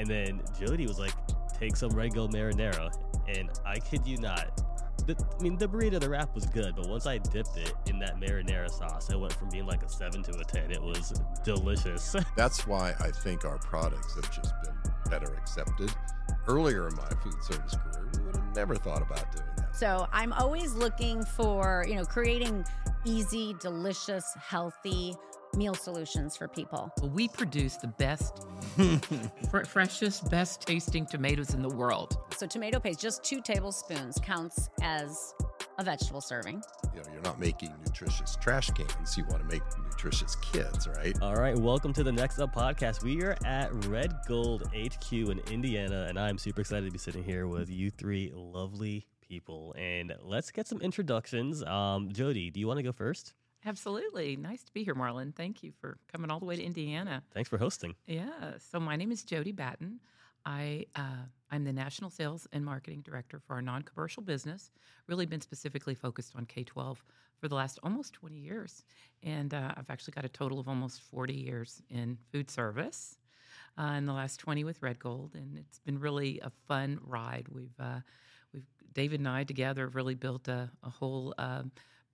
And then Jodi was like, take some Red Gold marinara. And I kid you not, the, I mean, the burrito, the wrap was good, but once I dipped it in that marinara sauce, it went from being like a seven to a 10. It was delicious. That's why I think our products have just been better accepted. Earlier in my food service career, we would have never thought about doing that. So I'm always looking for, you know, creating easy, delicious, healthy meal solutions for people. We produce the best, fr- freshest, best tasting tomatoes in the world. So tomato paste, just two tablespoons, counts as a vegetable serving. You know, you're not making nutritious trash cans. You want to make nutritious kids, right? All right, welcome to the Next Up podcast. We are at Red Gold HQ in Indiana, and I'm super excited to be sitting here with you three lovely people. And let's get some introductions. Um, Jodi, do you want to go first? Absolutely. Nice to be here, Marlon. Thank you for coming all the way to Indiana. Thanks for hosting. Yeah. So my name is Jodi Batten. I uh, I'm the national sales and marketing director for our non-commercial business. Really been specifically focused on K-12 for the last almost 20 years, and uh, I've actually got a total of almost 40 years in food service. Uh, in the last 20 with Red Gold, and it's been really a fun ride. We've uh, we've David and I together have really built a, a whole um,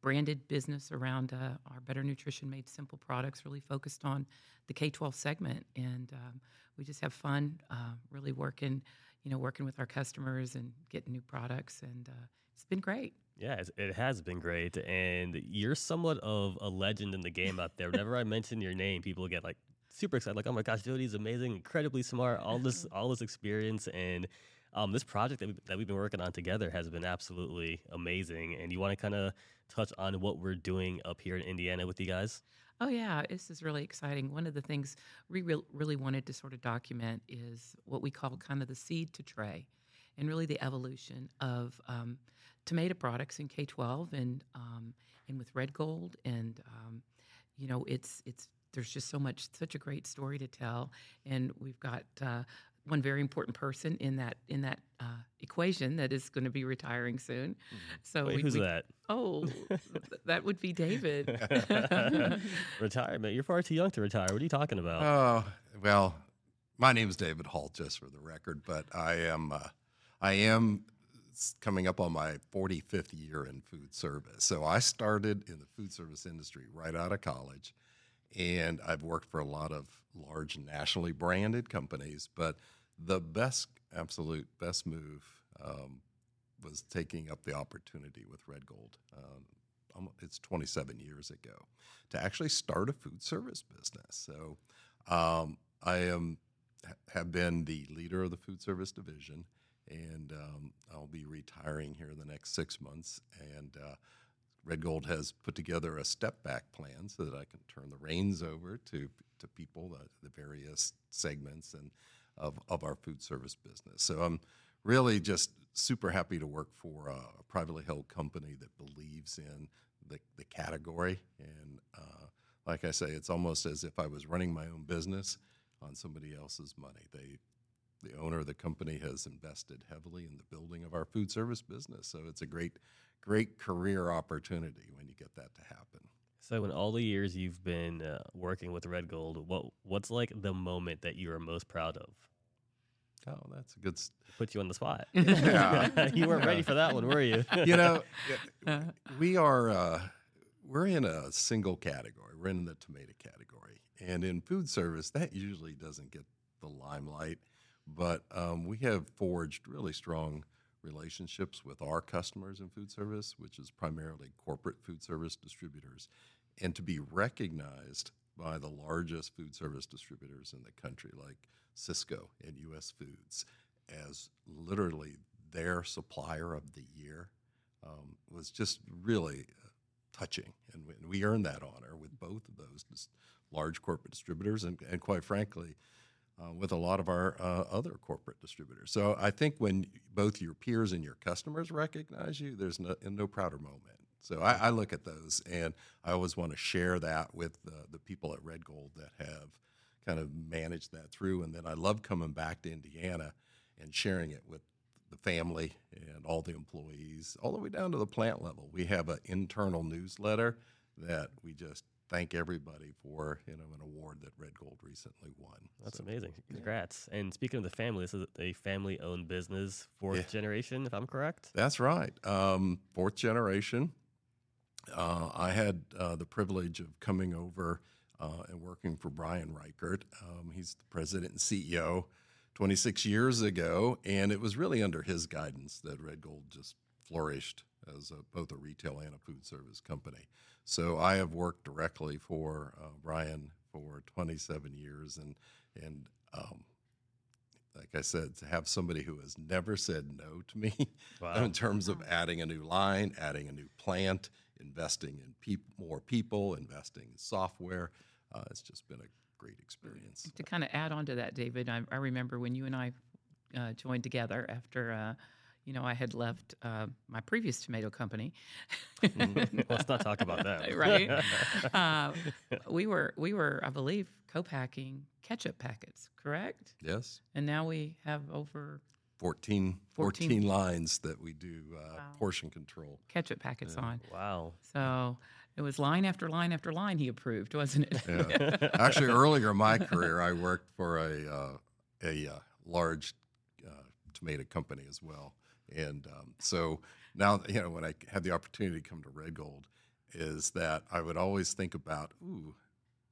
branded business around uh, our Better Nutrition Made Simple products, really focused on the K 12 segment. And um, we just have fun uh, really working, you know, working with our customers and getting new products. And uh, it's been great. Yeah, it has been great. And you're somewhat of a legend in the game out there. Whenever I mention your name, people get like super excited, like, oh my gosh, Jodi's amazing, incredibly smart, all this, all this experience. And um, this project that, we, that we've been working on together has been absolutely amazing. And you want to kind of touch on what we're doing up here in Indiana with you guys? Oh, yeah, this is really exciting. One of the things we re- really wanted to sort of document is what we call kind of the seed to tray and really the evolution of um, tomato products in K 12 and, um, and with Red Gold. And, um, you know, it's, it's, there's just so much, such a great story to tell. And we've got uh, one very important person in that in that uh, equation that is going to be retiring soon. Mm-hmm. So Wait, we, who's we, that? Oh, that would be David. Retirement? You're far too young to retire. What are you talking about? Oh well, my name is David Hall, just for the record, but I am uh, I am coming up on my 45th year in food service. So I started in the food service industry right out of college, and I've worked for a lot of large nationally branded companies, but the best, absolute best move um, was taking up the opportunity with Red Gold. Um, it's 27 years ago to actually start a food service business. So um, I am have been the leader of the food service division, and um, I'll be retiring here in the next six months. And uh, Red Gold has put together a step back plan so that I can turn the reins over to to people, the, the various segments and of, of our food service business. So I'm really just super happy to work for a, privately held company that believes in the, the category. And uh, like I say, it's almost as if I was running my own business on somebody else's money. They the owner of the company has invested heavily in the building of our food service business. So it's a great, great career opportunity when you get that to happen. So, in all the years you've been uh, working with Red Gold, what what's like the moment that you are most proud of? Oh, that's a good. St- Put you on the spot. Yeah. you weren't ready for that one, were you? you know, we are uh, we're in a single category. We're in the tomato category, and in food service, that usually doesn't get the limelight. But um, we have forged really strong relationships with our customers in food service, which is primarily corporate food service distributors and to be recognized by the largest food service distributors in the country, like Sysco and US Foods, as literally their supplier of the year um, was just really uh, touching. And we, earned that honor with both of those large corporate distributors and, and quite frankly, uh, with a lot of our uh, other corporate distributors. So I think when both your peers and your customers recognize you, there's no, no prouder moment. So I, I, look at those, and I always want to share that with the, the people at Red Gold that have kind of managed that through. And then I love coming back to Indiana and sharing it with the family and all the employees, all the way down to the plant level. We have an internal newsletter that we just thank everybody for you know an award that Red Gold recently won. That's So, amazing. Congrats. And speaking of the family, this is a family owned business, fourth Yeah. generation, if I'm correct. That's right. Um, fourth generation. Uh, I had uh, the privilege of coming over uh, and working for Brian Reichart. Um, he's the president and CEO 26 years ago, and it was really under his guidance that Red Gold just flourished as a, both a retail and a food service company. So I have worked directly for uh, Brian for 27 years, and and um, like I said, to have somebody who has never said no to me Wow. in terms of adding a new line, adding a new plant, investing in peop- more people, investing in software. Uh, it's just been a great experience. To kind of add on to that, David, I, I remember when you and I uh, joined together after, uh, you know, I had left uh, my previous tomato company. Let's not talk about that. right? uh, we were, we were, I believe, co-packing ketchup packets, correct? Yes, And now we have over 14, 14, 14. lines that we do uh, Wow. portion control. ketchup packets on. wow. So it was line after line after line he approved, wasn't it? Yeah. Actually, earlier in my career, I worked for a uh, a uh, large uh, tomato company as well, and um, so now you know when I had the opportunity to come to Red Gold, is that I would always think about, ooh,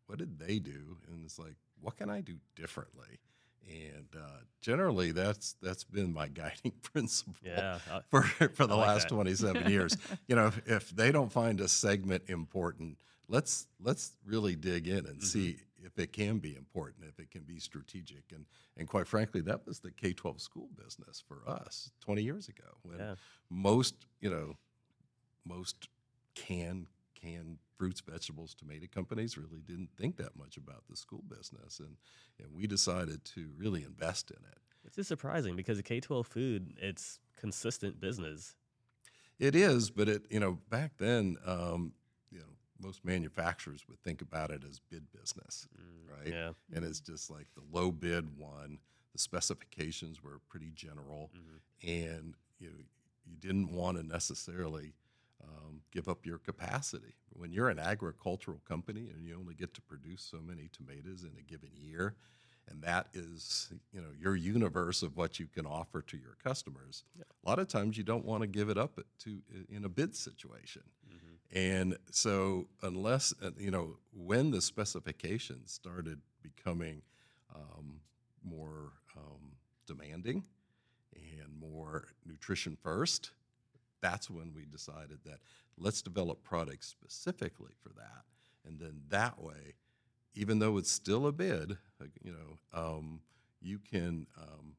what did they do? And it's like, what can I do differently? And uh, generally, that's that's been my guiding principle Yeah. uh, for for the like last that. 27 years. You know, if, if they don't find a segment important, let's let's really dig in Mm-hmm. and see if it can be important, if it can be strategic. And and quite frankly, that was the K-12 school business for us 20 years ago when Yeah. most, you know, most can canned fruits, vegetables, tomato companies really didn't think that much about the school business and and we decided to really invest in it. Which is surprising because K 12 food, it's consistent business. It is, but it you know back then, um, you know, most manufacturers would think about it as bid business, right? Mm, Yeah. And it's just like the low bid one. The specifications were pretty general, Mhm. and you know, you didn't want to necessarily um, give up your capacity. When you're an agricultural company and you only get to produce so many tomatoes in a given year, and that is you know your universe of what you can offer to your customers. A lot of times you don't want to give it up to in a bid situation. Mhm. And so, unless, uh, you know, when the specifications started becoming um, more um, demanding and more nutrition first, that's when we decided that let's develop products specifically for that. And then that way, even though it's still a bid, you know, um, you can um,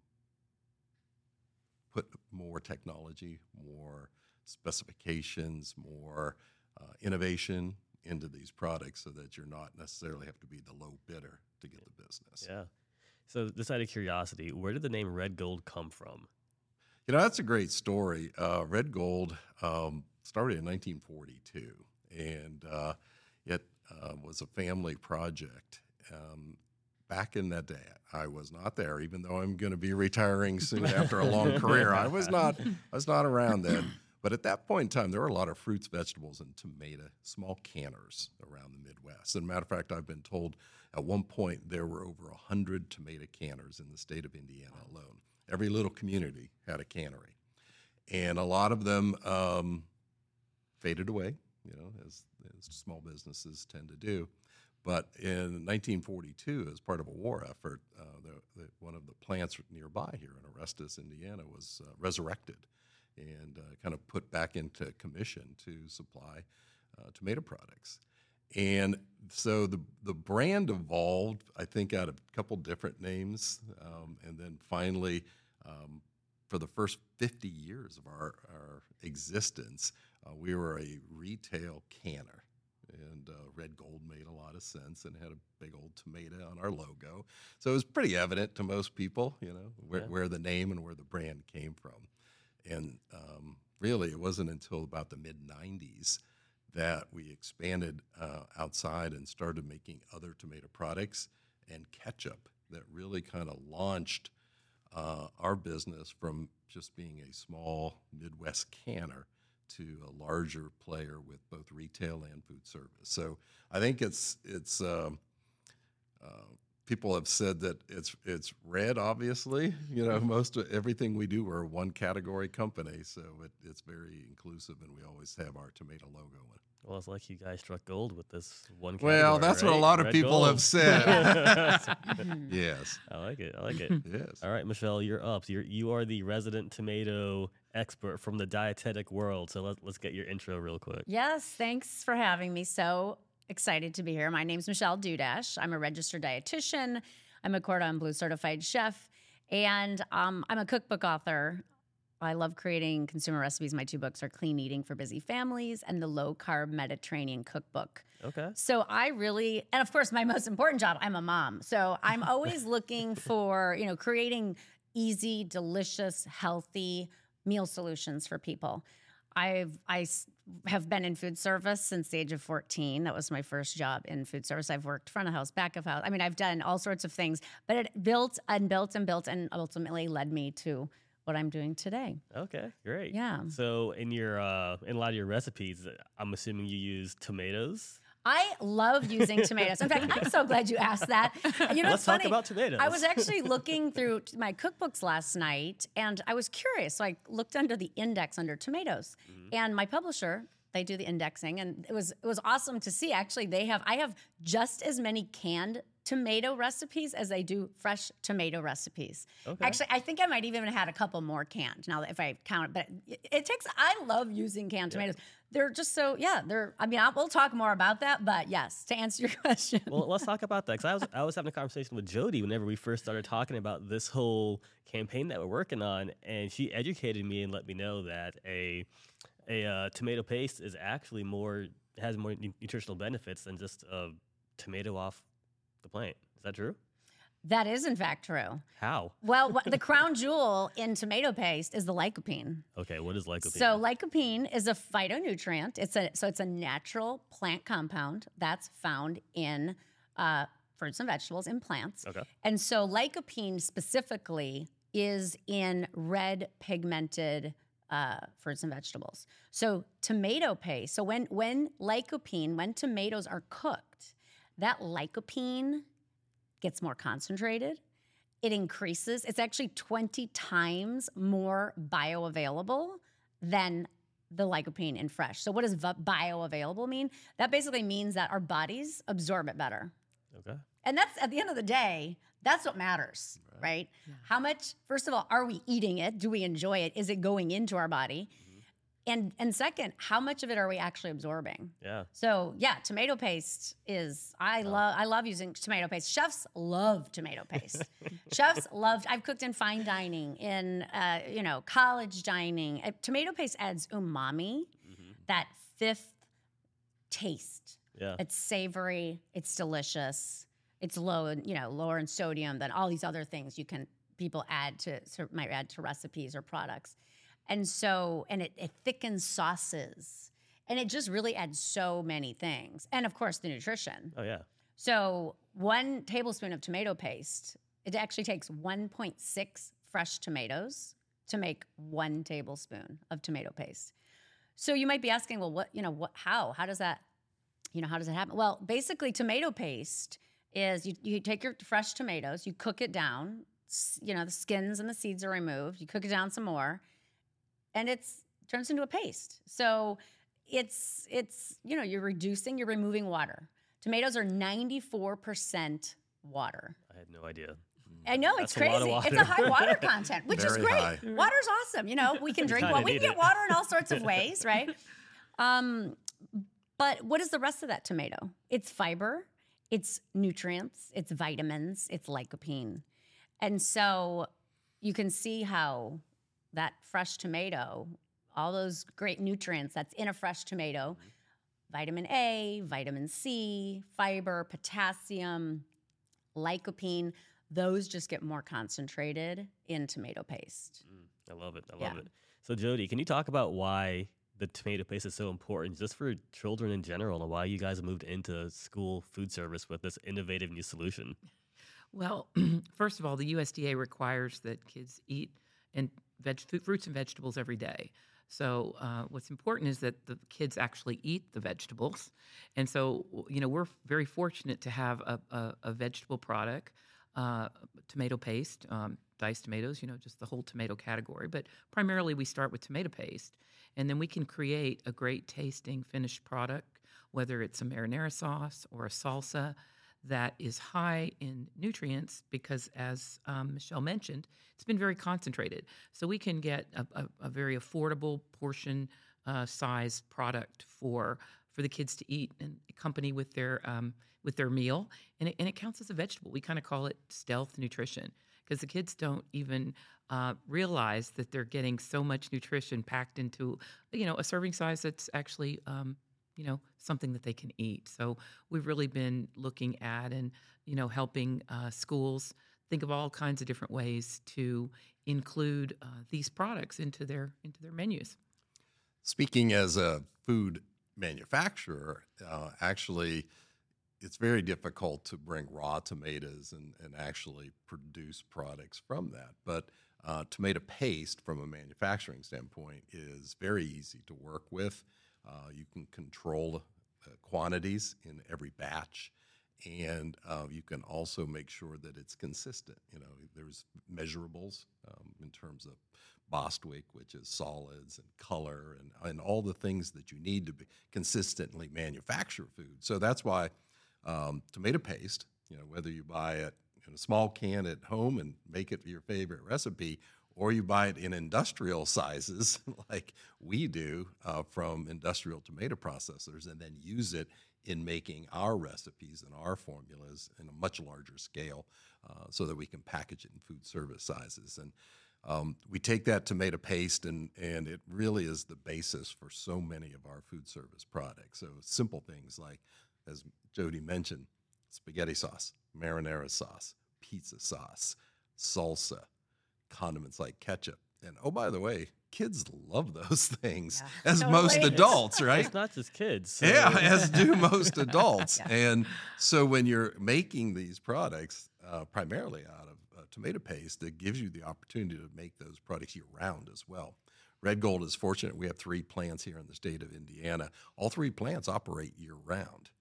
put more technology, more specifications, more uh, innovation into these products so that you're not necessarily have to be the low bidder to get the business. Yeah. So, just out of curiosity, where did the name Red Gold come from? You know, that's a great story. Uh, Red Gold um, started in 1942, and uh, it uh, was a family project. Um, back in that day, I was not there, even though I'm going to be retiring soon after a long career. I was not. I was not around then. But at that point in time, there were a lot of fruits, vegetables, and tomato small canners around the Midwest. As a matter of fact, I've been told at one point there were over 100 tomato canners in the state of Indiana alone. Every little community had a cannery. And a lot of them um, faded away, you know, as, as small businesses tend to do. But in 1942, as part of a war effort, uh, the, the, one of the plants nearby here in Orestes, Indiana, was uh, resurrected and uh, kind of put back into commission to supply uh, tomato products. And so the the brand evolved, I think, out of a couple different names, um, and then finally, um, for the first 50 years of our, our existence, uh, we were a retail canner. And uh, red gold made a lot of sense and had a big old tomato on our logo. So it was pretty evident to most people, you know, where, Yeah. where the name and where the brand came from. And um, really, it wasn't until about the mid 90s that we expanded uh, outside and started making other tomato products and ketchup that really kind of launched uh, our business from just being a small Midwest canner to a larger player with both retail and food service. So I think it's it's um, uh, people have said that it's it's red. Obviously, you know mm-hmm. most of everything we do we're a one category company, so it, it's very inclusive, and we always have our tomato logo in it. Well, it's like you guys struck gold with this one. Well, category, that's what a right? lot of Red people gold. have said. yes. I like it. I like it. Yes. All right, Michelle, you're up. You're, you are the resident tomato expert from the dietetic world. So let, let's get your intro real quick. Yes, thanks for having me. So excited to be here. My name's Michelle Dudash. I'm a registered dietitian. I'm a Cordon Bleu certified chef, and um, I'm a cookbook author. I love creating consumer recipes. My two books are Clean Eating for Busy Families and the Low Carb Mediterranean Cookbook. Okay. So I really, and of course, my most important job, I'm a mom. So I'm always looking for, you know, creating easy, delicious, healthy meal solutions for people. I've I have been in food service since the age of 14. That was my first job in food service. I've worked front of house, back of house. I mean, I've done all sorts of things, but it built and built and built and ultimately led me to what I'm doing today. Okay. Great. Yeah. So in your uh, in a lot of your recipes, I'm assuming you use tomatoes. I love using tomatoes. In fact, I'm so glad you asked that. You know, Let's it's talk funny. about tomatoes. I was actually looking through my cookbooks last night, and I was curious. So I looked under the index under tomatoes, mm-hmm. and my publisher they do the indexing, and it was it was awesome to see. Actually, they have I have just as many canned tomato recipes as I do fresh tomato recipes. Okay. Actually, I think I might even have had a couple more canned now if I count it. But it, it takes. I love using canned tomatoes. They're just so yeah. They're. I mean, I'll, we'll talk more about that. But yes, to answer your question. well, let's talk about that because I was I was having a conversation with Jodi whenever we first started talking about this whole campaign that we're working on, and she educated me and let me know that a a uh, tomato paste is actually more has more nutritional benefits than just a tomato off the plant. Is that true? that is in fact true. How? Well, the crown jewel in tomato paste is the lycopene. Okay, what is lycopene? So lycopene is a phytonutrient. It's a so it's a natural plant compound that's found in uh, fruits and vegetables in plants. okay, And so lycopene specifically is in red pigmented uh, fruits and vegetables. So tomato paste. So when when lycopene, when tomatoes are cooked, that lycopene gets more concentrated. It increases. It's actually 20 times more bioavailable than the lycopene in fresh. So what does bioavailable mean? That basically means that our bodies absorb it better. okay, And that's at the end of the day, that's what matters, right? How much, first of all, are we eating it? Do we enjoy it? Is it going into our body? And and second, how much of it are we actually absorbing? yeah. So yeah, tomato paste is I love I love using tomato paste. Chefs love tomato paste. Chefs love. I've cooked in fine dining, in uh, you know college dining. Uh, tomato paste adds umami, that fifth taste. Yeah. It's savory. It's delicious. It's low, in, you know, lower in sodium than all these other things you can people add to, to might add to recipes or products. And so, and it, it thickens sauces, and it just really adds so many things. And of course, the nutrition. Oh yeah. So one tablespoon of tomato paste, it actually takes 1.6 fresh tomatoes to make one tablespoon of tomato paste. So you might be asking, well, what, you know, what, how, how does that, you know, how does it happen? Well, basically tomato paste is you, you take your fresh tomatoes, you cook it down, you know, the skins and the seeds are removed, you cook it down some more, and it's turns into a paste. So it's it's you know you're reducing, you're removing water. Tomatoes are 94% water. I had no idea. I know it's That's a crazy. It's a high water content, which is great. high. Water's awesome. You know, we can drink kinda water. We can get it. water in all sorts of ways, right? Um, but what is the rest of that tomato? It's fiber, it's nutrients, it's vitamins, it's lycopene. And so you can see how that fresh tomato, all those great nutrients that's in a fresh tomato, mm-hmm. vitamin A, vitamin C, fiber, potassium, lycopene, those just get more concentrated in tomato paste. Mm, I love it. I Yeah. love it. So Jodi, can you talk about why the tomato paste is so important just for children in general and why you guys moved into school food service with this innovative new solution? Well, first of all, the USDA requires that kids eat and veg- fruits and vegetables every day. So uh, what's important is that the kids actually eat the vegetables, and so you know we're very fortunate to have a, a, a vegetable product, uh, tomato paste, um, diced tomatoes. You know, just the whole tomato category. But primarily we start with tomato paste, and then we can create a great tasting finished product, whether it's a marinara sauce or a salsa that is high in nutrients because, as um, Michelle mentioned, it's been very concentrated. So we can get a, a, a very affordable portion uh, size product for for the kids to eat and accompany with their um, with their meal, and it, and it counts as a vegetable. We kind of call it stealth nutrition because the kids don't even uh, realize that they're getting so much nutrition packed into you know a serving size that's actually um, you know something that they can eat so we've really been looking at and you know helping uh, schools think of all kinds of different ways to include uh, these products into their into their menus Speaking as a food manufacturer, uh, actually, it's very difficult to bring raw tomatoes and, and actually produce products from that. But uh, tomato paste, from a manufacturing standpoint, is very easy to work with. Uh, you can control uh, quantities in every batch, and uh, you can also make sure that it's consistent. You know, there's measurables um, in terms of Bostwick, which is solids and color and, and all the things that you need to be consistently manufacture food. So that's why um, tomato paste, you know, whether you buy it in a small can at home and make it for your favorite recipe, or you buy it in industrial sizes like we do uh, from industrial tomato processors and then use it in making our recipes and our formulas in a much larger scale uh, so that we can package it in food service sizes. And um, we take that tomato paste and, and it really is the basis for so many of our food service products. So simple things like, as Jodi mentioned, spaghetti sauce, marinara sauce, pizza sauce, salsa, condiments like ketchup. And oh, by the way, kids love those things, Yeah, as most totally. adults, right? It's not just kids. so- Yeah, as do most adults. Yeah. And so when you're making these products, uh, primarily out of uh, tomato paste, it gives you the opportunity to make those products year round as well. Red Gold is fortunate. We have three plants here in the state of Indiana. All three plants operate year round.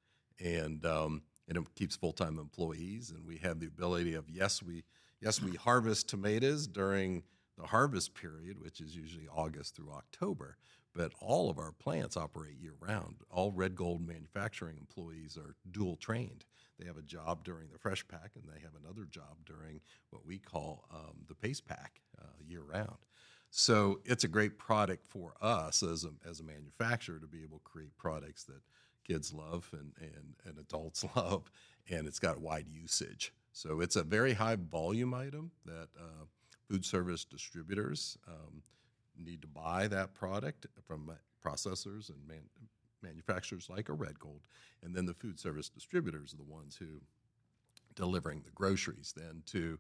And, um, and it keeps full time employees. And we have the ability of, yes, we, yes, we harvest tomatoes during the harvest period, which is usually August through October, but all of our plants operate year round. All Red Gold manufacturing employees are dual trained. They have a job during the fresh pack, and they have another job during what we call um, the paste pack uh, year round. So it's a great product for us as a, as a manufacturer to be able to create products that kids love and, and, and adults love, and it's got wide usage. So it's a very high volume item that uh, food service distributors um, need to buy that product from processors and man, manufacturers like a Red Gold, and then the food service distributors are the ones who delivering the groceries then to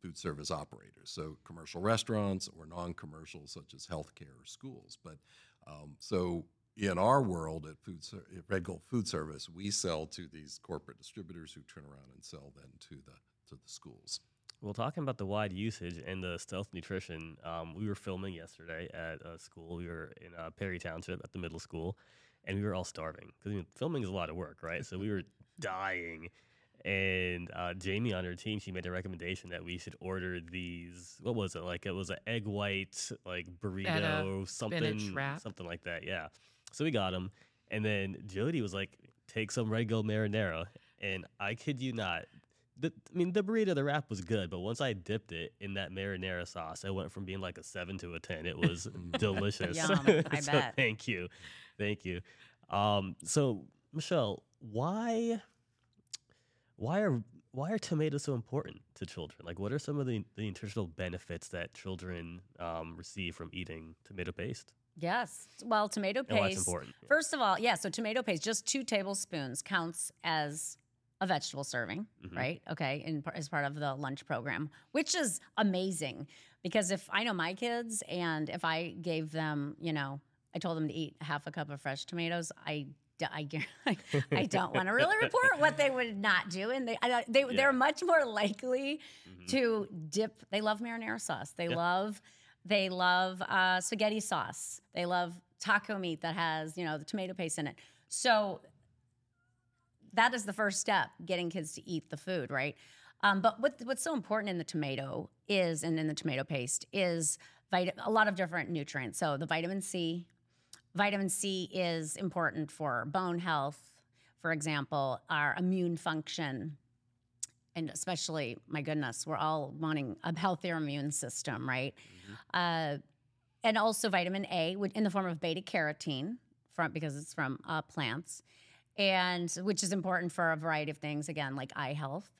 food service operators, so commercial restaurants or non-commercial such as healthcare or schools. But um, so in our world at food Ser- at Red Gold Food Service, we sell to these corporate distributors who turn around and sell then to the to the schools. Well, talking about the wide usage and the stealth nutrition, um, we were filming yesterday at a school. We were in uh, Perry Township at the middle school, and we were all starving because I mean, filming is a lot of work, right? so we were dying. And uh, Jamie on her team, she made a recommendation that we should order these. What was it? Like it was an egg white, like burrito, something, wrap. something like that. Yeah. So we got them, and then Jodi was like, "Take some Red Gold marinara," and I kid you not, the, I mean, the burrito, the wrap was good, but once I dipped it in that marinara sauce, it went from being like a seven to a ten. It was delicious. Yum, I so bet. Thank you, thank you. Um, so Michelle, why, why are why are tomatoes so important to children? Like, what are some of the, the nutritional benefits that children um, receive from eating tomato paste? Yes. Well, tomato And why it's paste. important? Yeah. First of all, yeah, so tomato paste, just two tablespoons counts as a vegetable serving, Mhm. right? Okay, in, as part of the lunch program, which is amazing because if I know my kids and if I gave them, you know, I told them to eat half a cup of fresh tomatoes, I. I, I don't want to really report what they would not do, and they I, they Yeah. they're much more likely Mhm. to dip. They love marinara sauce. They Yeah. love They love uh, spaghetti sauce. They love taco meat that has, you know, the tomato paste in it. So that is the first step, getting kids to eat the food, right? Um, but what, what's so important in the tomato is, and in the tomato paste, is vit- a lot of different nutrients. So the vitamin C, vitamin C is important for bone health, for example, our immune function, and especially, my goodness, we're all wanting a healthier immune system, right? Uh, and also vitamin A in the form of beta carotene, from because it's from uh, plants, and which is important for a variety of things. Again, like eye health.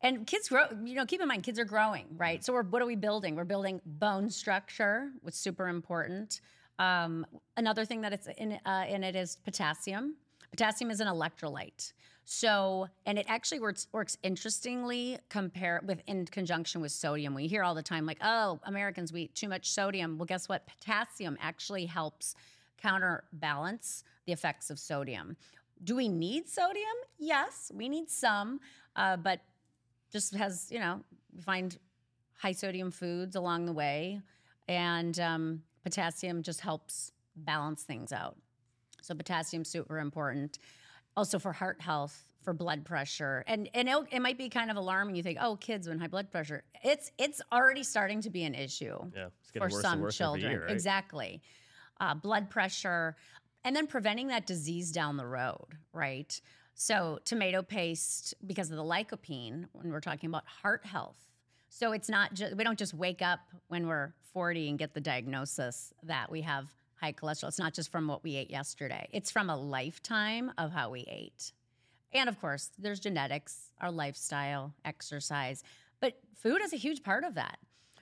And kids grow, you know, keep in mind, kids are growing, right? So, we're, what are we building? We're building bone structure, which is super important. Um, another thing that it's in, uh, in it is potassium. Potassium is an electrolyte. So, and it actually works, works interestingly compare with in conjunction with sodium. We hear all the time like, oh, Americans we eat too much sodium. Well, guess what? Potassium actually helps counterbalance the effects of sodium. Do we need sodium? Yes, we need some, uh, but just has you know find high sodium foods along the way, and um, potassium just helps balance things out. So potassium super important. Also for heart health, for blood pressure, and and it, it might be kind of alarming. You think, oh, kids with high blood pressure, it's it's already starting to be an issue Yeah, for some children. year, right? Exactly. Uh, blood pressure, and then preventing that disease down the road, right? So, tomato paste, because of the lycopene, when we're talking about heart health. So, it's not just, we don't just wake up when we're 40 and get the diagnosis that we have high cholesterol. It's not just from what we ate yesterday, it's from a lifetime of how we ate. And of course, there's genetics, our lifestyle, exercise, but food is a huge part of that.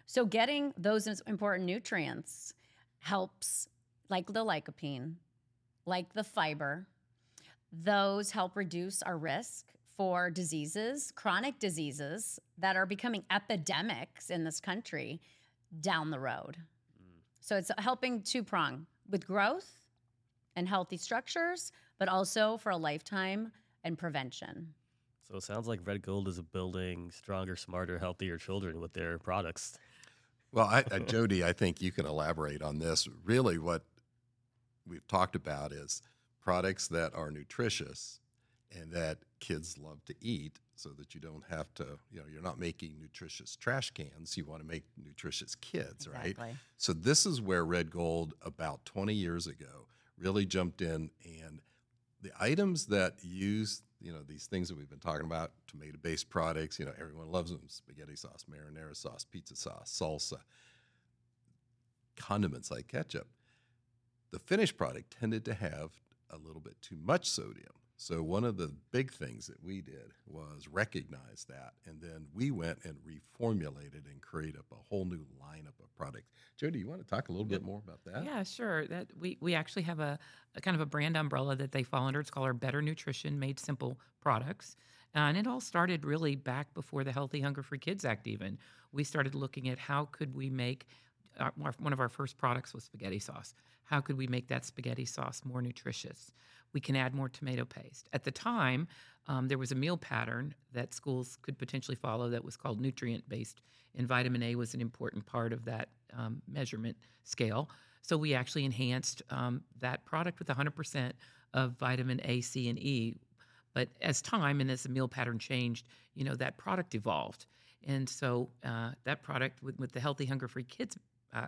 So, getting those important nutrients helps, like the lycopene, like the fiber, those help reduce our risk for diseases, chronic diseases that are becoming epidemics in this country down the road. So, it's helping two prong with growth and healthy structures, but also for a lifetime and prevention. So it sounds like Red Gold is building stronger, smarter, healthier children with their products. Well, I, I, Jodi, I think you can elaborate on this. Really, what we've talked about is products that are nutritious and that kids love to eat so that you don't have to, you know, you're not making nutritious trash cans. You want to make nutritious kids, right? So this is where Red Gold about 20 years ago really jumped in and the items that use, you know, these things that we've been talking about, tomato-based products, you know, everyone loves them, spaghetti sauce, marinara sauce, pizza sauce, salsa, condiments like ketchup. The finished product tended to have a little bit too much sodium. So one of the big things that we did was recognize that, and then we went and reformulated and created up a whole new lineup of products. Jodi, you want to talk a little bit more about that? Yeah, sure. That we we actually have a, a kind of a brand umbrella that they fall under. It's called our Better Nutrition Made Simple products. And it all started really back before the Healthy Hunger Free Kids Act. Even we started looking at how could we make our, one of our first products was spaghetti sauce. How could we make that spaghetti sauce more nutritious? We can add more tomato paste. At the time, um, there was a meal pattern that schools could potentially follow that was called nutrient based, and vitamin A was an important part of that um, measurement scale. So we actually enhanced um, that product with 100% of vitamin A, C, and E. But as time and as the meal pattern changed, you know that product evolved, and so uh, that product with, with the Healthy Hunger Free Kids. Uh,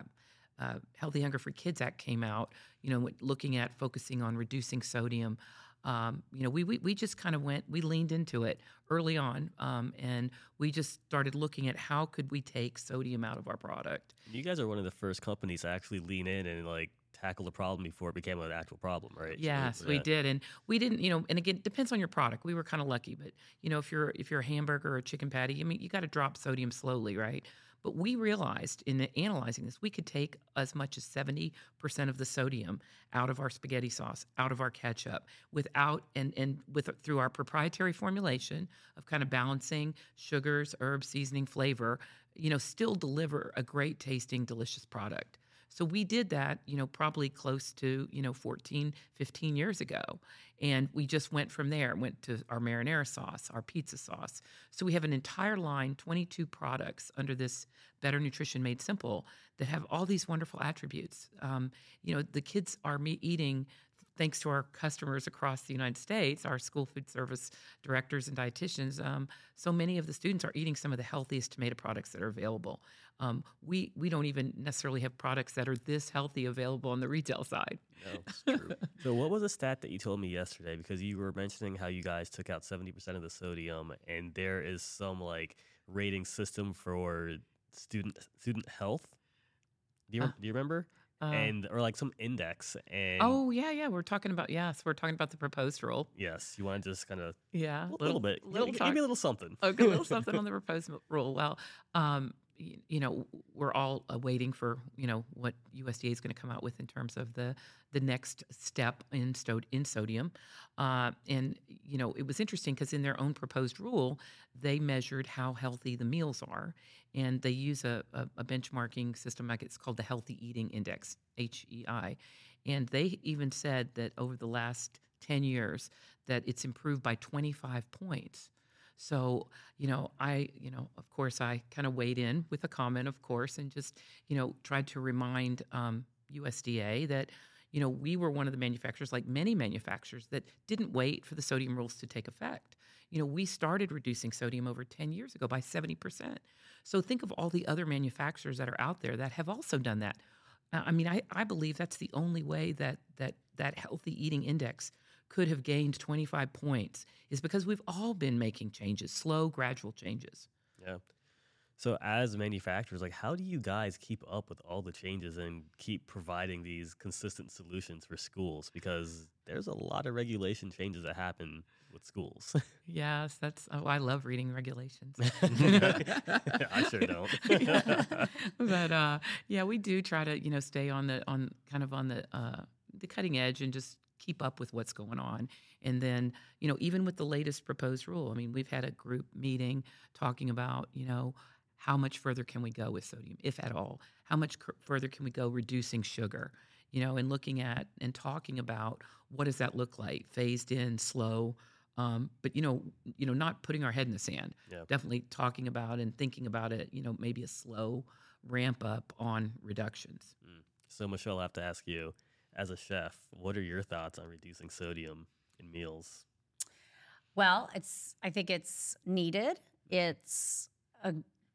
uh, Healthy Hunger for Kids Act came out, you know, looking at focusing on reducing sodium. Um, you know, we, we we just kind of went, we leaned into it early on, um, and we just started looking at how could we take sodium out of our product. You guys are one of the first companies to actually lean in and like tackle the problem before it became an actual problem, right? So, Yes, we did, and we didn't, you know, and again, it depends on your product. We were kind of lucky, but you know, if you're if you're a hamburger or a chicken patty, I mean, you got to drop sodium slowly, right? But we realized in analyzing this, we could take as much as 70% of the sodium out of our spaghetti sauce, out of our ketchup, without and and with through our proprietary formulation of kind of balancing sugars, herbs, seasoning, flavor, you know, still deliver a great tasting, delicious product. So we did that, you know, probably close to, you know, 14, 15 years ago. And we just went from there, went to our marinara sauce, our pizza sauce. So we have an entire line, 22 products under this Better Nutrition Made Simple that have all these wonderful attributes. Um, you know, the kids are me eating thanks to our customers across the United States, our school food service directors and dietitians, um, so many of the students are eating some of the healthiest tomato products that are available. Um, we we don't even necessarily have products that are this healthy available on the retail side. No, it's true. so, what was a stat that you told me yesterday? Because you were mentioning how you guys took out seventy percent of the sodium, and there is some like rating system for student student health. Do you, Uh, do you remember? Uh, and or like some index and oh yeah, yeah, we're talking about yes, we're talking about the proposed rule. yes, you want to just kind of Yeah, a little, bit, little give, talk. me a little something. Okay, a little something on the proposed rule. Well, um, you know, we're all uh, waiting for you know what USDA is going to come out with in terms of the the next step in sto- in sodium. Uh, and you know, it was interesting because in their own proposed rule, they measured how healthy the meals are, and they use a, a, a benchmarking system like it's called the Healthy Eating Index (HEI), and they even said that over the last ten years that it's improved by 25 points. So, you know, I, you know, of course, I kind of weighed in with a comment, of course, and just, you know, tried to remind um, USDA that, you know, we were one of the manufacturers, like many manufacturers, that didn't wait for the sodium rules to take effect. You know, we started reducing sodium over 10 years ago by 70%. So think of all the other manufacturers that are out there that have also done that. I mean, I, I believe that's the only way that that that healthy eating index could have gained 25 points is because we've all been making changes, slow, gradual changes. Yeah. So as manufacturers, like how do you guys keep up with all the changes and keep providing these consistent solutions for schools? Because there's a lot of regulation changes that happen with schools. Yes, that's oh, I love reading regulations. I sure don't. Yeah. but uh, yeah, we do try to you know stay on the on kind of on the uh, the cutting edge and just keep up with what's going on. And then you know even with the latest proposed rule, I mean we've had a group meeting talking about you know how much further can we go with sodium, if at all? How much further can we go reducing sugar? You know, and looking at and talking about what does that look like, phased in, slow. Um, but you know, you know, not putting our head in the sand. Yeah. Definitely talking about and thinking about it. You know, maybe a slow ramp up on reductions. so Michelle, I have to ask you, as a chef, what are your thoughts on reducing sodium in meals? Well, it's I think it's needed. It's a,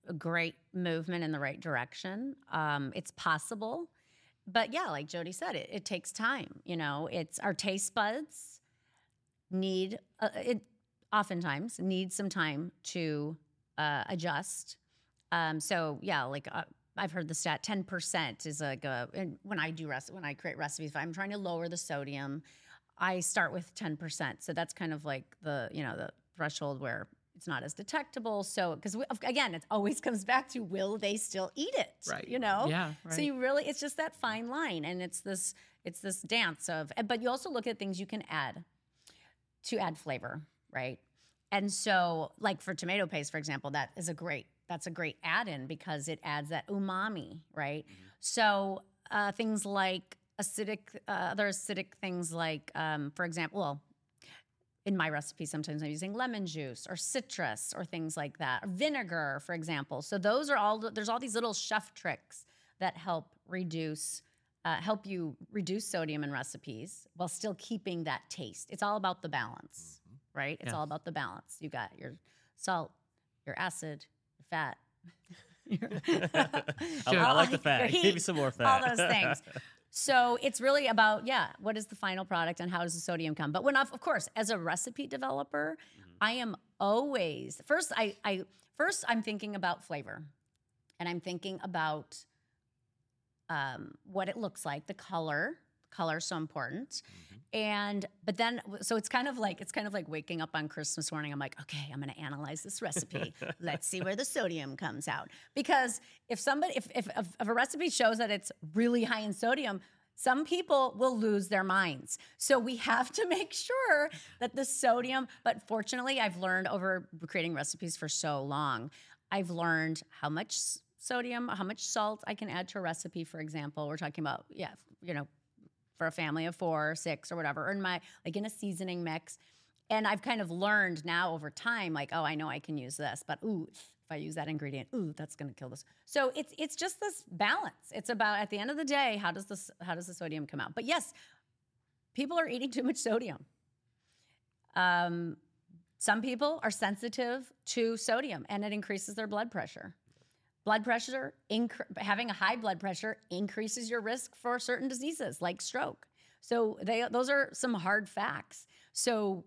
a great movement in the right direction. Um, it's possible, but yeah, like Jodi said, it, it takes time. You know, it's our taste buds need uh, it oftentimes need some time to uh, adjust. Um, so yeah, like uh, I've heard the stat, ten percent is like a, and when I do rest when I create recipes, if I'm trying to lower the sodium, I start with ten percent. So that's kind of like the you know the threshold where it's not as detectable. So because again, it always comes back to will they still eat it? Right. You know. Yeah. Right. So you really, it's just that fine line, and it's this, it's this dance of. But you also look at things you can add to add flavor, right? And so, like for tomato paste, for example, that is a great, that's a great add-in because it adds that umami, right? So uh, things like acidic, uh, other acidic things like, um, for example, well, in my recipe, sometimes I'm using lemon juice or citrus or things like that, or vinegar, for example. So those are all. There's all these little chef tricks that help reduce, uh, help you reduce sodium in recipes while still keeping that taste. It's all about the balance, right? It's all about the balance. You got your salt, your acid, fat. your- I, I like the your fat. Give me some more fat. all those things. So it's really about yeah, what is the final product and how does the sodium come? But when of of course, as a recipe developer, I am always first. I I first I'm thinking about flavor, and I'm thinking about um, what it looks like, the color. Color is so important, and but then so it's kind of like it's kind of like waking up on Christmas morning. I'm like, okay, I'm going to analyze this recipe. Let's see where the sodium comes out. Because if somebody if, if if if a recipe shows that it's really high in sodium, some people will lose their minds. So we have to make sure that the sodium. But fortunately, I've learned over creating recipes for so long, I've learned how much sodium, how much salt I can add to a recipe, for example. We're talking about, yeah, you know, for a family of four or six or whatever, or in my, like in a seasoning mix. And I've kind of learned now over time, like, oh, I know I can use this, but ooh, if I use that ingredient, ooh, that's to kill this. So it's it's just this balance. It's about at the end of the day, how does this how does the sodium come out? But yes, people are eating too much sodium. Um, some people are sensitive to sodium, and it increases their blood pressure. Blood pressure, inc- having a high blood pressure increases your risk for certain diseases like stroke. So they those are some hard facts. So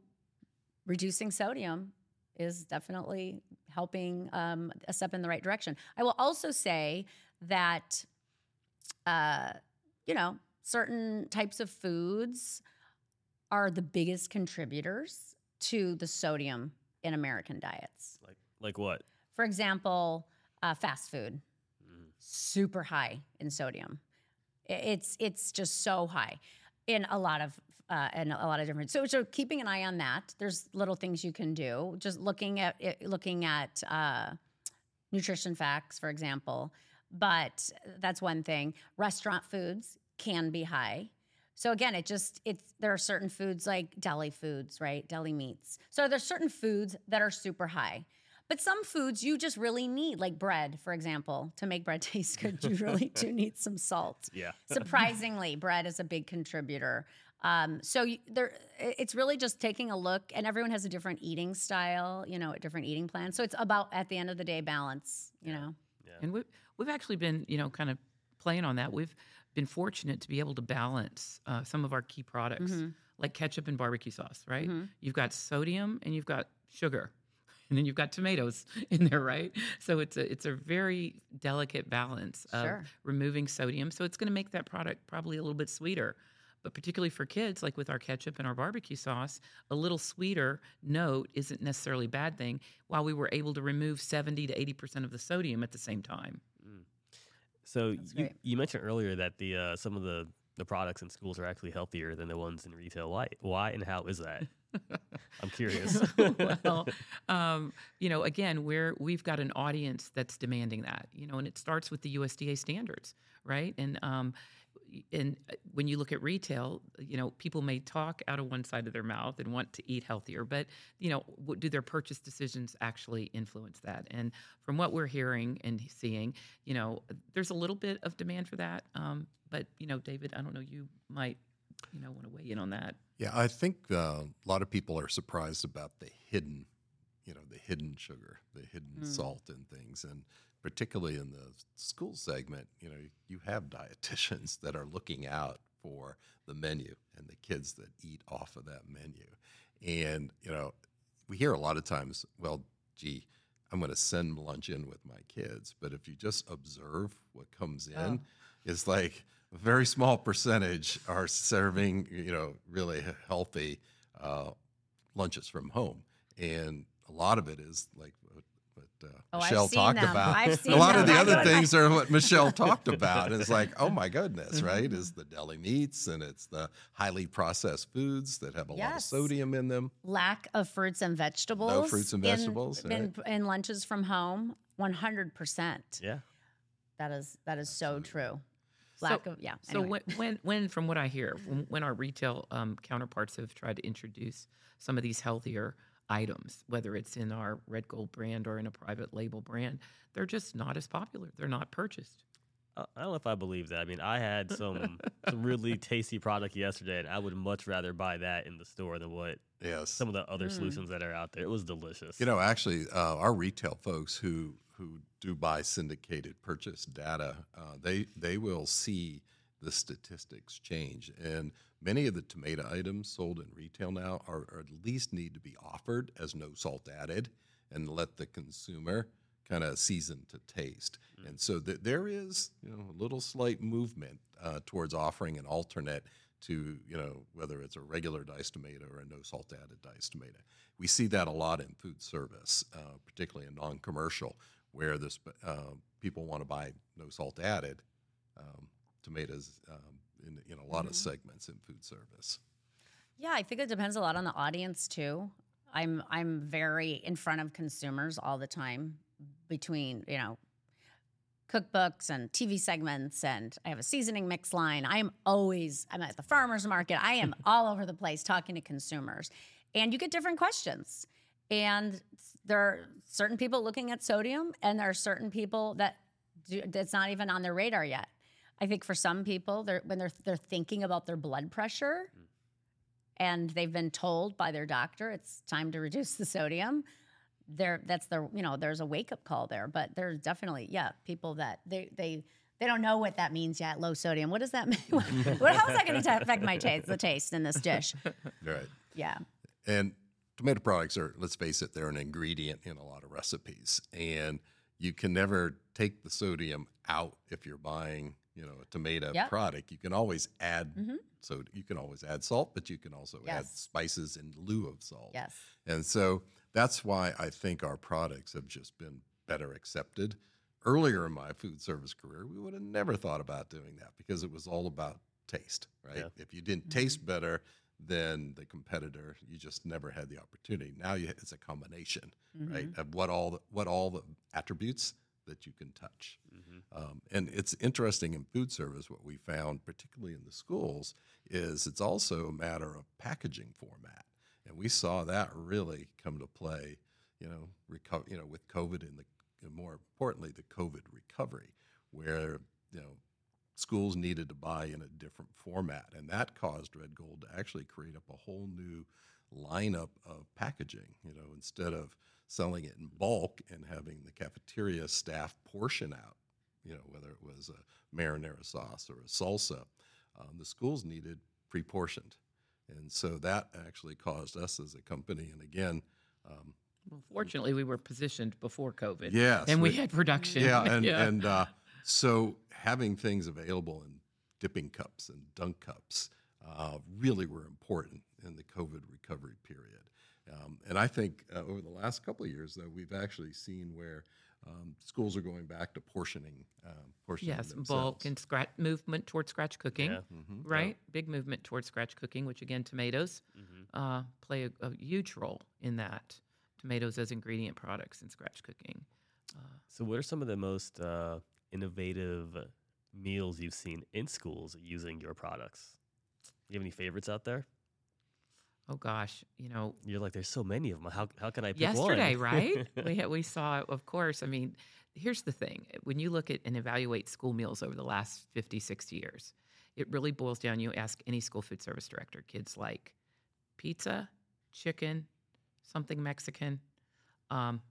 reducing sodium is definitely helping um, a step in the right direction. I will also say that, uh, you know, certain types of foods are the biggest contributors to the sodium in American diets. Like like what? For example, uh, fast food, Mm. super high in sodium. It's it's just so high in a lot of uh, in a lot of different. So so keeping an eye on that. There's little things you can do. Just looking at it, looking at uh, nutrition facts, for example. But that's one thing. Restaurant foods can be high. So again, it just it's there are certain foods like deli foods, right? Deli meats. So there's certain foods that are super high. But some foods you just really need, like bread, for example, to make bread taste good, you really do need some salt. Yeah. Surprisingly, bread is a big contributor. Um, so you, there, it's really just taking a look, and everyone has a different eating style, you know, a different eating plan. So it's about at the end of the day balance, you know. Yeah. And we've we've actually been, you know, kind of playing on that. We've been fortunate to be able to balance uh, some of our key products, Mm-hmm. like ketchup and barbecue sauce. Right? You've got sodium and you've got sugar, and then you've got tomatoes in there, right? So it's a it's a very delicate balance of Sure. removing sodium. So it's going to make that product probably a little bit sweeter. But particularly for kids, like with our ketchup and our barbecue sauce, a little sweeter note isn't necessarily a bad thing. While we were able to remove seventy to eighty percent of the sodium at the same time. So you, you mentioned earlier that the uh, some of the the products in schools are actually healthier than the ones in retail. Why? Why and how is that? I'm curious. well, um, you know, again, we're we've got an audience that's demanding that, you know, and it starts with the USDA standards, right? And um, and uh, when you look at retail, you know, people may talk out of one side of their mouth and want to eat healthier, but you know, do their purchase decisions actually influence that? And from what we're hearing and seeing, you know, there's a little bit of demand for that. Um, but you know, David, I don't know, you might, you know, want to weigh in on that. Yeah, I think uh, a lot of people are surprised about the hidden, you know, the hidden sugar, the hidden salt and things, and particularly in the school segment, you know, you have dietitians that are looking out for the menu and the kids that eat off of that menu, and you know, we hear a lot of times, well, gee, I'm going to send lunch in with my kids, but if you just observe what comes in, it's like a very small percentage are serving, you know, really healthy uh, lunches from home, and a lot of it is like what, what uh, Oh, I've Michelle seen talked them. about. I've a seen lot of the I other go to my- things are what Michelle talked about. It's like, oh my goodness, right? Is the deli meats and it's the highly processed foods that have a lot of sodium in them. Lack of fruits and vegetables. No fruits and in- vegetables, in, in lunches from home. One hundred percent. yeah. That is that is so true. Lack so, of yeah. So anyway. when, when, when, from what I hear, when, when our retail um, counterparts have tried to introduce some of these healthier items, whether it's in our Red Gold brand or in a private label brand, they're just not as popular. They're not purchased. I I don't know if I believe that. I mean, I had some, some really tasty product yesterday, and I would much rather buy that in the store than what Yes. some of the other Mm. solutions that are out there. It was delicious. You know, actually, uh, our retail folks who who do buy syndicated purchase data, uh, they they will see the statistics change, and many of the tomato items sold in retail now are, are at least need to be offered as no salt added, and let the consumer kind of season to taste. And so th- there is you know a little slight movement uh, towards offering an alternate to you know whether it's a regular diced tomato or a no salt added diced tomato. We see that a lot in food service, uh, particularly in non-commercial, where this uh, people want to buy no salt added um, tomatoes um, in in a lot of segments in food service. Yeah, I think it depends a lot on the audience too. I'm I'm very in front of consumers all the time between, you know, cookbooks and TV segments, and I have a seasoning mix line. I am always, I'm at the farmer's market. I am all over the place talking to consumers. And you get different questions. And there are certain people looking at sodium, and there are certain people that do, that's not even on their radar yet. I think for some people, they're, when they're they're thinking about their blood pressure, and they've been told by their doctor it's time to reduce the sodium. There, that's the you know there's a wake up call there, but there's definitely yeah people that they they they don't know what that means yet. Low sodium. What does that mean? what, how is that going to affect my taste? The taste in this dish? Right. Yeah. And tomato products are, let's face it, they're an ingredient in a lot of recipes. And you can never take the sodium out if you're buying, you know, a tomato Yep. product. You can always add Mhm. so you can always add salt, but you can also add spices in lieu of salt. Yes. And so that's why I think our products have just been better accepted. Earlier in my food service career, we would have never thought about doing that because it was all about taste, right? Yeah. If you didn't Mm-hmm. taste better than the competitor, you just never had the opportunity. Now you, it's a combination, right, Mm-hmm. of what all the, what all the attributes that you can touch. Mm-hmm. Um, and it's interesting in food service, what we found, particularly in the schools, is it's also a matter of packaging format. And we saw that really come to play, you know, reco- you know, with COVID and the, and more importantly, the COVID recovery, where, you know, schools needed to buy in a different format. And that caused Red Gold to actually create up a whole new lineup of packaging, you know, instead of selling it in bulk and having the cafeteria staff portion out, you know, whether it was a marinara sauce or a salsa, um, the schools needed pre-portioned. And so that actually caused us as a company, and again, um, Well, fortunately, we were positioned before COVID. Yes, And we we- had production. yeah, and and uh, so having things available in dipping cups and dunk cups uh, really were important in the COVID recovery period. Um, and I think uh, over the last couple of years, though, we've actually seen where um, schools are going back to portioning, um, portioning Yes, themselves. bulk and scratch movement towards scratch cooking, Yeah. Mhm. right? Big movement towards scratch cooking, which again, tomatoes Mm-hmm. uh, play a, a huge role in that. Tomatoes as ingredient products in scratch cooking. So, what are some of the most uh, innovative meals you've seen in schools using your products? Do you have any favorites out there? Oh gosh, you know, You're like, there's so many of them. How, how can I pick yesterday, one? right? we we saw, of course. I mean, here's the thing: when you look at and evaluate school meals over the last 50, 60 years, it really boils down. You ask any school food service director, kids like pizza, chicken, something Mexican, um,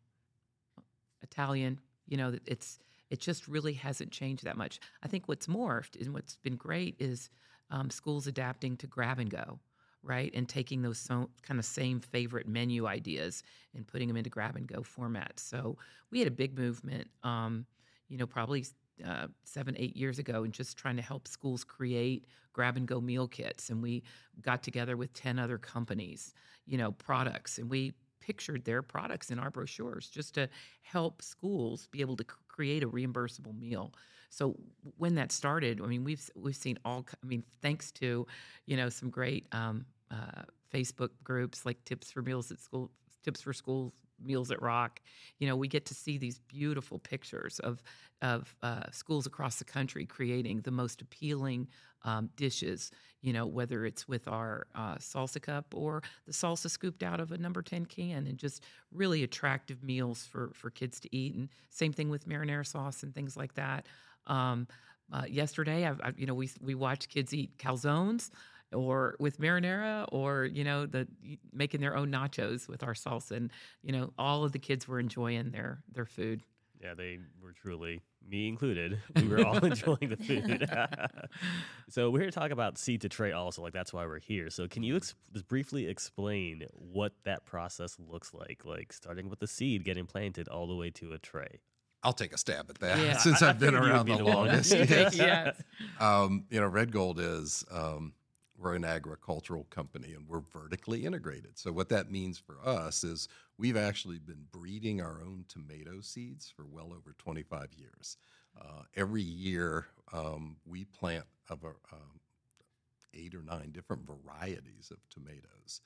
Italian. You know, it's it just really hasn't changed that much. I think what's morphed and what's been great is um, schools adapting to grab and go, right, and taking those so, kind of same favorite menu ideas and putting them into grab and go formats. So we had a big movement, um, you know, probably uh, seven, eight years ago, and just trying to help schools create grab and go meal kits. And we got together with 10 other companies, you know, products, and we pictured their products in our brochures just to help schools be able to create a reimbursable meal. So when that started, I mean, we've we've seen all. I mean, thanks to, you know, some great um, uh, Facebook groups like Tips for Meals at School, Tips for Schools, Meals at Rock. You know, we get to see these beautiful pictures of of uh, schools across the country creating the most appealing um, dishes. You know, whether it's with our uh, salsa cup or the salsa scooped out of a number ten can, and just really attractive meals for for kids to eat. And same thing with marinara sauce and things like that. Um, uh, yesterday, I've, i you know, we we watched kids eat calzones or with marinara or you know the making their own nachos with our salsa and you know all of the kids were enjoying their their food Yeah, they were truly, me included, we were all enjoying the food. so we're here to talk about seed to tray also, like that's why we're here. So can you ex- just briefly explain what that process looks like, like starting with the seed getting planted all the way to a tray? I'll take a stab at that Yeah, since I- I I've been figured you would around be the the longest. Yeah. Yes. yes Um, you know, Red Gold is um, we're an agricultural company and we're vertically integrated. So what that means for us is we've actually been breeding our own tomato seeds for well over 25 years. Uh, every year um, we plant of a, um, eight or nine different varieties of tomatoes,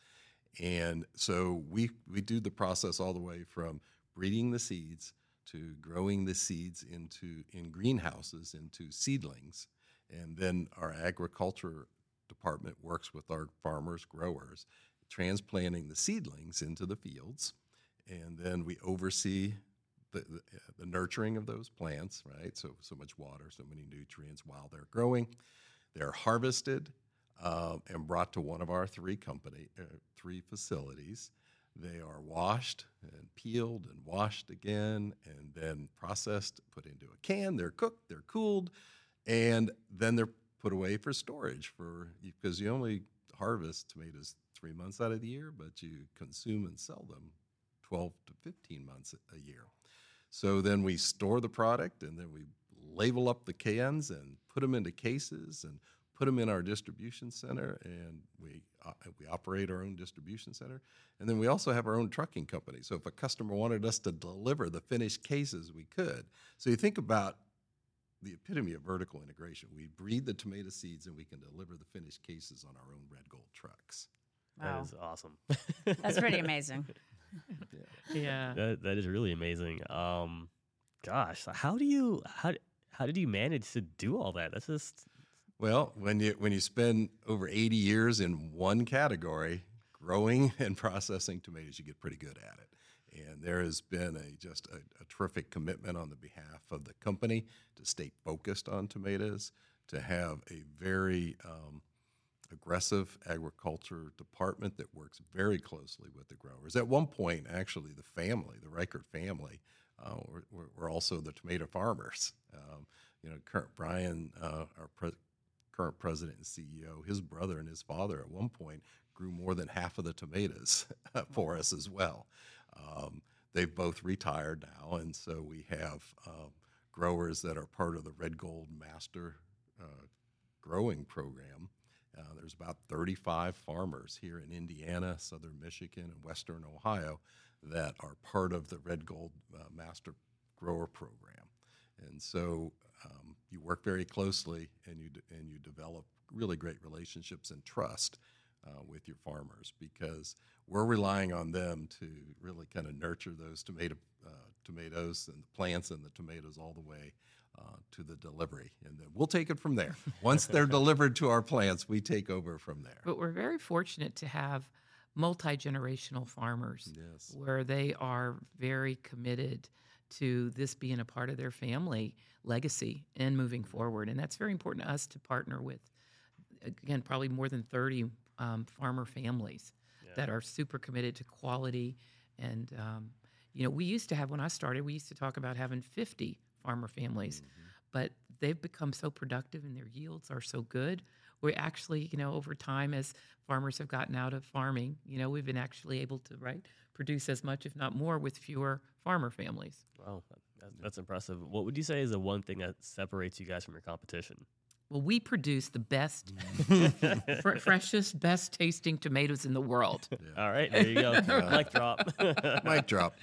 and so we we do the process all the way from breeding the seeds to growing the seeds into in greenhouses into seedlings, and then our agriculture department works with our farmers growers, transplanting the seedlings into the fields, and then we oversee the, the, the nurturing of those plants, right? So so much water, so many nutrients while they're growing. They're harvested um, and brought to one of our three company uh, three facilities. They are washed and peeled and washed again, and then processed, put into a can. They're cooked, they're cooled, and then they're put away for storage for because you only harvest tomatoes three months out of the year, but you consume and sell them 12 to 15 months a year. So then we store the product and then we label up the cans and put them into cases and put them in our distribution center and we uh, we operate our own distribution center. And then we also have our own trucking company. So if a customer wanted us to deliver the finished cases we could. So you think about the epitome of vertical integration we breed the tomato seeds and we can deliver the finished cases on our own red gold trucks Wow. That is awesome. That's pretty amazing. Yeah. That that is really amazing. Um, gosh, how do you how how did you manage to do all that? That's just Well, when you when you spend over 80 years in one category, growing and processing tomatoes, you get pretty good at it. And there has been a just a, a terrific commitment on the behalf of the company to stay focused on tomatoes, to have a very um, aggressive agriculture department that works very closely with the growers. At one point, actually, the family, the Reichart family, uh, were, were- also the tomato farmers. Um, you know, current Brian, uh, our pre- current president and CEO, his brother and his father at one point grew more than half of the tomatoes for us as well. Um, they've both retired now, and so we have um, growers that are part of the Red Gold Master uh, Growing Program. Uh, there's about 35 farmers here in Indiana, southern Michigan, and western Ohio that are part of the Red Gold uh, Master Grower Program. And so um, you work very closely and you, d- and you develop really great relationships and trust uh, with your farmers because we're relying on them to really kind of nurture those tomato, uh, tomatoes and the plants and the tomatoes all the way uh, to the delivery. And then we'll take it from there. Once they're delivered to our plants, we take over from there. But we're very fortunate to have multi generational farmers Yes. where they are very committed to this being a part of their family legacy and moving forward. And that's very important to us to partner with, again, probably more than 30 um, farmer families that are super committed to quality. And, um, you know, we used to have, when I started, we used to talk about having 50 farmer families, but they've become so productive and their yields are so good. We actually, you know, over time, as farmers have gotten out of farming, you know, we've been actually able to, right, produce as much, if not more, with fewer farmer families. wow, that, that's impressive. What would you say is the one thing that separates you guys from your competition? Well, we produce the best, fr- freshest, best tasting tomatoes in the world. All right, there you go. Mic drop. Mic drop.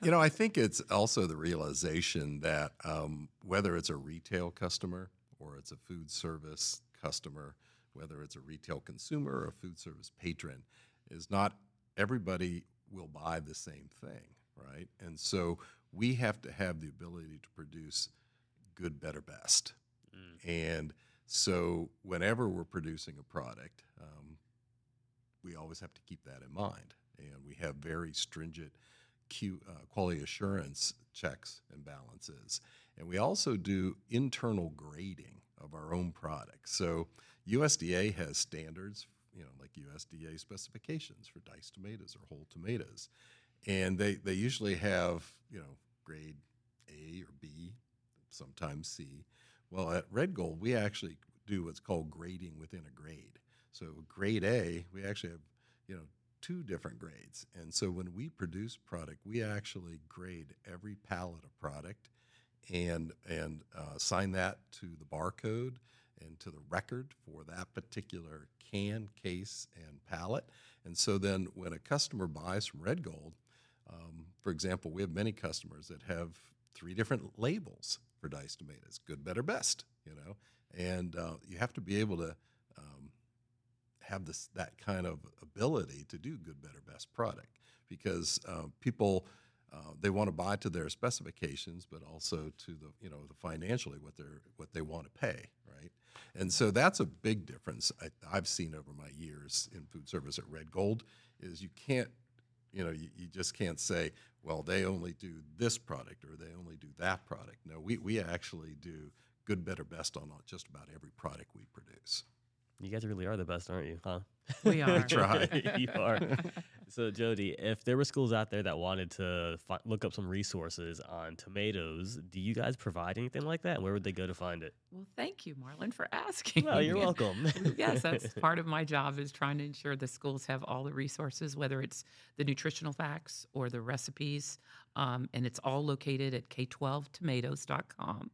You know, I think it's also the realization that um, whether it's a retail customer or it's a food service customer, whether it's a retail consumer or a food service patron, is not everybody will buy the same thing, right? And so we have to have the ability to produce good, better, best. And so whenever we're producing a product, um, we always have to keep that in mind. And we have very stringent Q, uh, quality assurance checks and balances. And we also do internal grading of our own products. So USDA has standards, you know, like USDA specifications for diced tomatoes or whole tomatoes. And they, they usually have, you know, grade A or B, sometimes C. Well, at Red Gold, we actually do what's called grading within a grade. So grade A, we actually have, you know, two different grades. And so when we produce product, we actually grade every pallet of product and and uh, sign that to the barcode and to the record for that particular can, case, and pallet. And so then when a customer buys from Red Gold, um, for example, we have many customers that have three different labels for diced tomatoes: good, better, best. You know, and uh, you have to be able to um, have this that kind of ability to do good, better, best product because uh, people uh, they want to buy to their specifications, but also to the you know the financially what they're what they want to pay, right? And so that's a big difference I, I've seen over my years in food service at Red Gold. Is you can't you know you, you just can't say well they only do this product or they only do that product. No, we we actually do good, better, best on just about every product we produce. You guys really are the best, aren't you? Huh? We are. We try. you are. So, Jodi, if there were schools out there that wanted to fi- look up some resources on tomatoes, do you guys provide anything like that? And where would they go to find it? Well, thank you, Marlon, for asking. Well, you're welcome. yes, that's part of my job is trying to ensure the schools have all the resources, whether it's the nutritional facts or the recipes, um, and it's all located at k12tomatoes.com.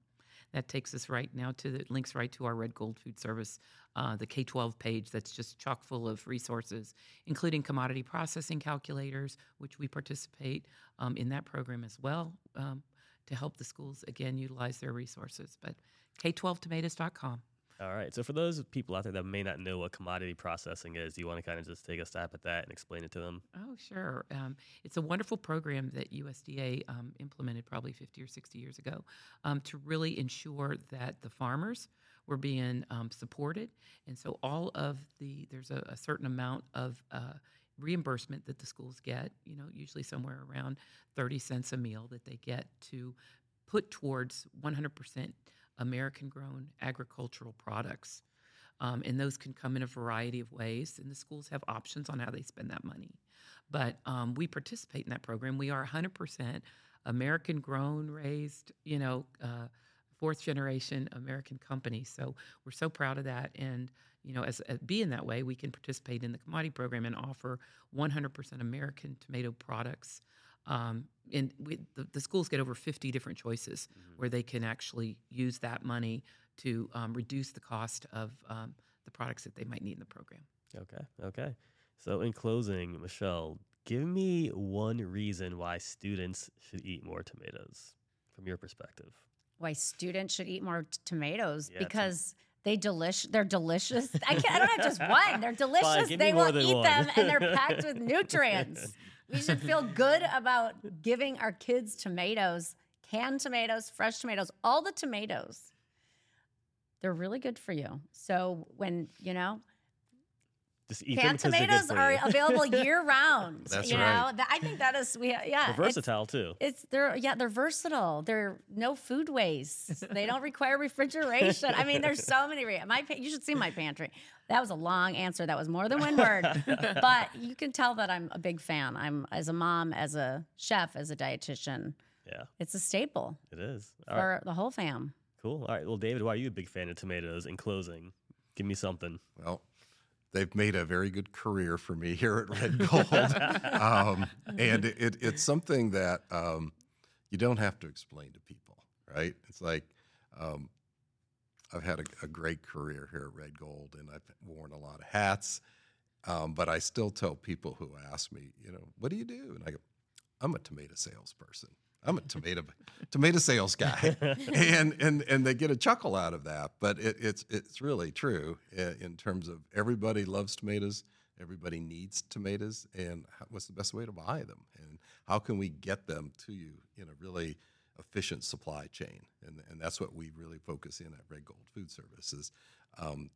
That takes us right now to the links right to our Red Gold Food Service, uh, the K 12 page that's just chock full of resources, including commodity processing calculators, which we participate um, in that program as well um, to help the schools, again, utilize their resources. But K12tomatoes.com. All right. So, for those people out there that may not know what commodity processing is, do you want to kind of just take a stab at that and explain it to them? Oh, sure. Um, it's a wonderful program that USDA um, implemented probably 50 or 60 years ago um, to really ensure that the farmers were being um, supported. And so, all of the, there's a, a certain amount of uh, reimbursement that the schools get, you know, usually somewhere around 30 cents a meal that they get to put towards 100% American grown agricultural products. Um, and those can come in a variety of ways, and the schools have options on how they spend that money. But um, we participate in that program. We are 100% American grown, raised, you know, uh, fourth generation American company. So we're so proud of that. And, you know, as, as being that way, we can participate in the commodity program and offer 100% American tomato products um, and we, the, the, schools get over 50 different choices mm-hmm. where they can actually use that money to um, reduce the cost of um, the products that they might need in the program. Okay. Okay. So, in closing, Michelle, give me one reason why students should eat more tomatoes from your perspective. Why students should eat more t- tomatoes? Yeah, because they delish. They're delicious. I, can't, I don't have just one. They're delicious. Fine, they will eat one. them, and they're packed with nutrients. We should feel good about giving our kids tomatoes, canned tomatoes, fresh tomatoes, all the tomatoes. They're really good for you. So when, you know, just eat canned them tomatoes are available year round. That's you right. know, I think that is we yeah. They're versatile too. It's they're yeah they're versatile. They're no food waste. they don't require refrigeration. I mean, there's so many. Re- my you should see my pantry. That was a long answer. That was more than one word. but you can tell that I'm a big fan. I'm as a mom, as a chef, as a dietitian. Yeah, it's a staple. It is All for right. the whole fam. Cool. All right. Well, David, why are you a big fan of tomatoes? In closing, give me something. Well, they've made a very good career for me here at Red Gold, um, and it, it, it's something that um, you don't have to explain to people, right? It's like um, I've had a, a, great career here at Red Gold, and I've worn a lot of hats. Um, but I still tell people who ask me, you know, what do you do? And I go, I'm a tomato salesperson. I'm a tomato tomato sales guy, and and and they get a chuckle out of that. But it, it's it's really true in terms of everybody loves tomatoes, everybody needs tomatoes, and what's the best way to buy them, and how can we get them to you in a really efficient supply chain, and and that's what we really focus in at Red Gold Food Services. Um,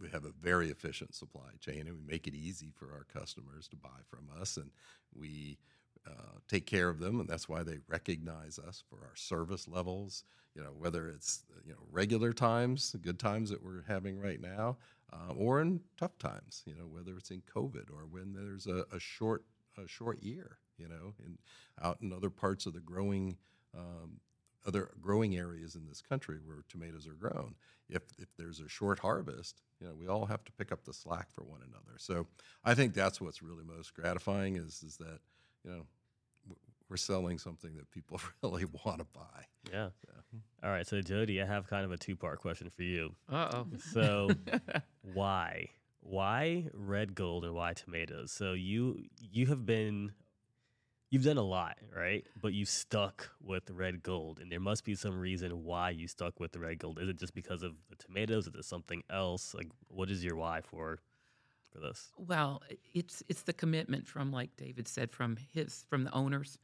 we have a very efficient supply chain, and we make it easy for our customers to buy from us, and we uh, take care of them, and that's why they recognize us for our service levels. You know, whether it's you know regular times, good times that we're having right now, uh, or in tough times. You know, whether it's in COVID or when there's a, a short a short year. You know, out in other parts of the growing um, other growing areas in this country where tomatoes are grown. If if there's a short harvest, you know, we all have to pick up the slack for one another. So I think that's what's really most gratifying is is that you know we're selling something that people really want to buy. Yeah. All right. So Jodi, I have kind of a two part question for you. Uh oh. So why? Why red gold and why tomatoes? So you you have been you've done a lot, right? But you stuck with red gold, and there must be some reason why you stuck with the red gold. Is it just because of the tomatoes? Is it something else? Like, what is your why for for this? Well, it's it's the commitment from, like David said, from his from the owners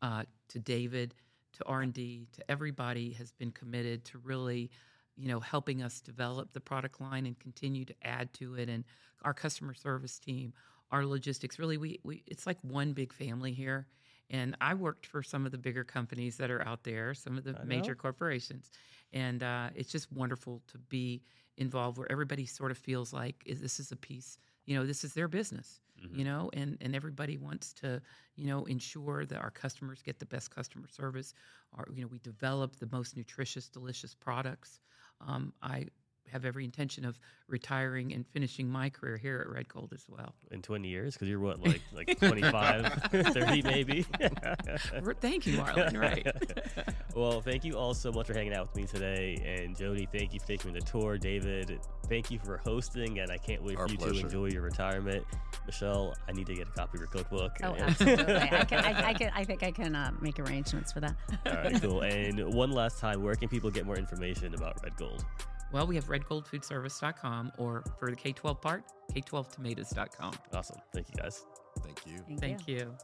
uh, to David, to R and D, to everybody has been committed to really, you know, helping us develop the product line and continue to add to it. And our customer service team, our logistics, really, we, we it's like one big family here. And I worked for some of the bigger companies that are out there, some of the I major know. corporations, and uh, it's just wonderful to be involved where everybody sort of feels like this is a piece, you know, this is their business, Mhm. you know, and and everybody wants to, you know, ensure that our customers get the best customer service, or you know, we develop the most nutritious, delicious products. Um, I have every intention of retiring and finishing my career here at Red Gold as well. in 20 years because you're what like like 25 30 maybe Thank you, Marlon. Right. well thank you all so much for hanging out with me today and jodi thank you for taking me the tour david thank you for hosting and i can't wait Our for you pleasure. to enjoy your retirement michelle i need to get a copy of your cookbook Oh, and- absolutely. I can. I, I can. I think I can uh, make arrangements for that. all right cool and one last time where can people get more information about red gold Well, we have redgoldfoodservice.com or for the K 12 part, K12tomatoes.com. awesome thank you guys Thank you. Thank, Thank you.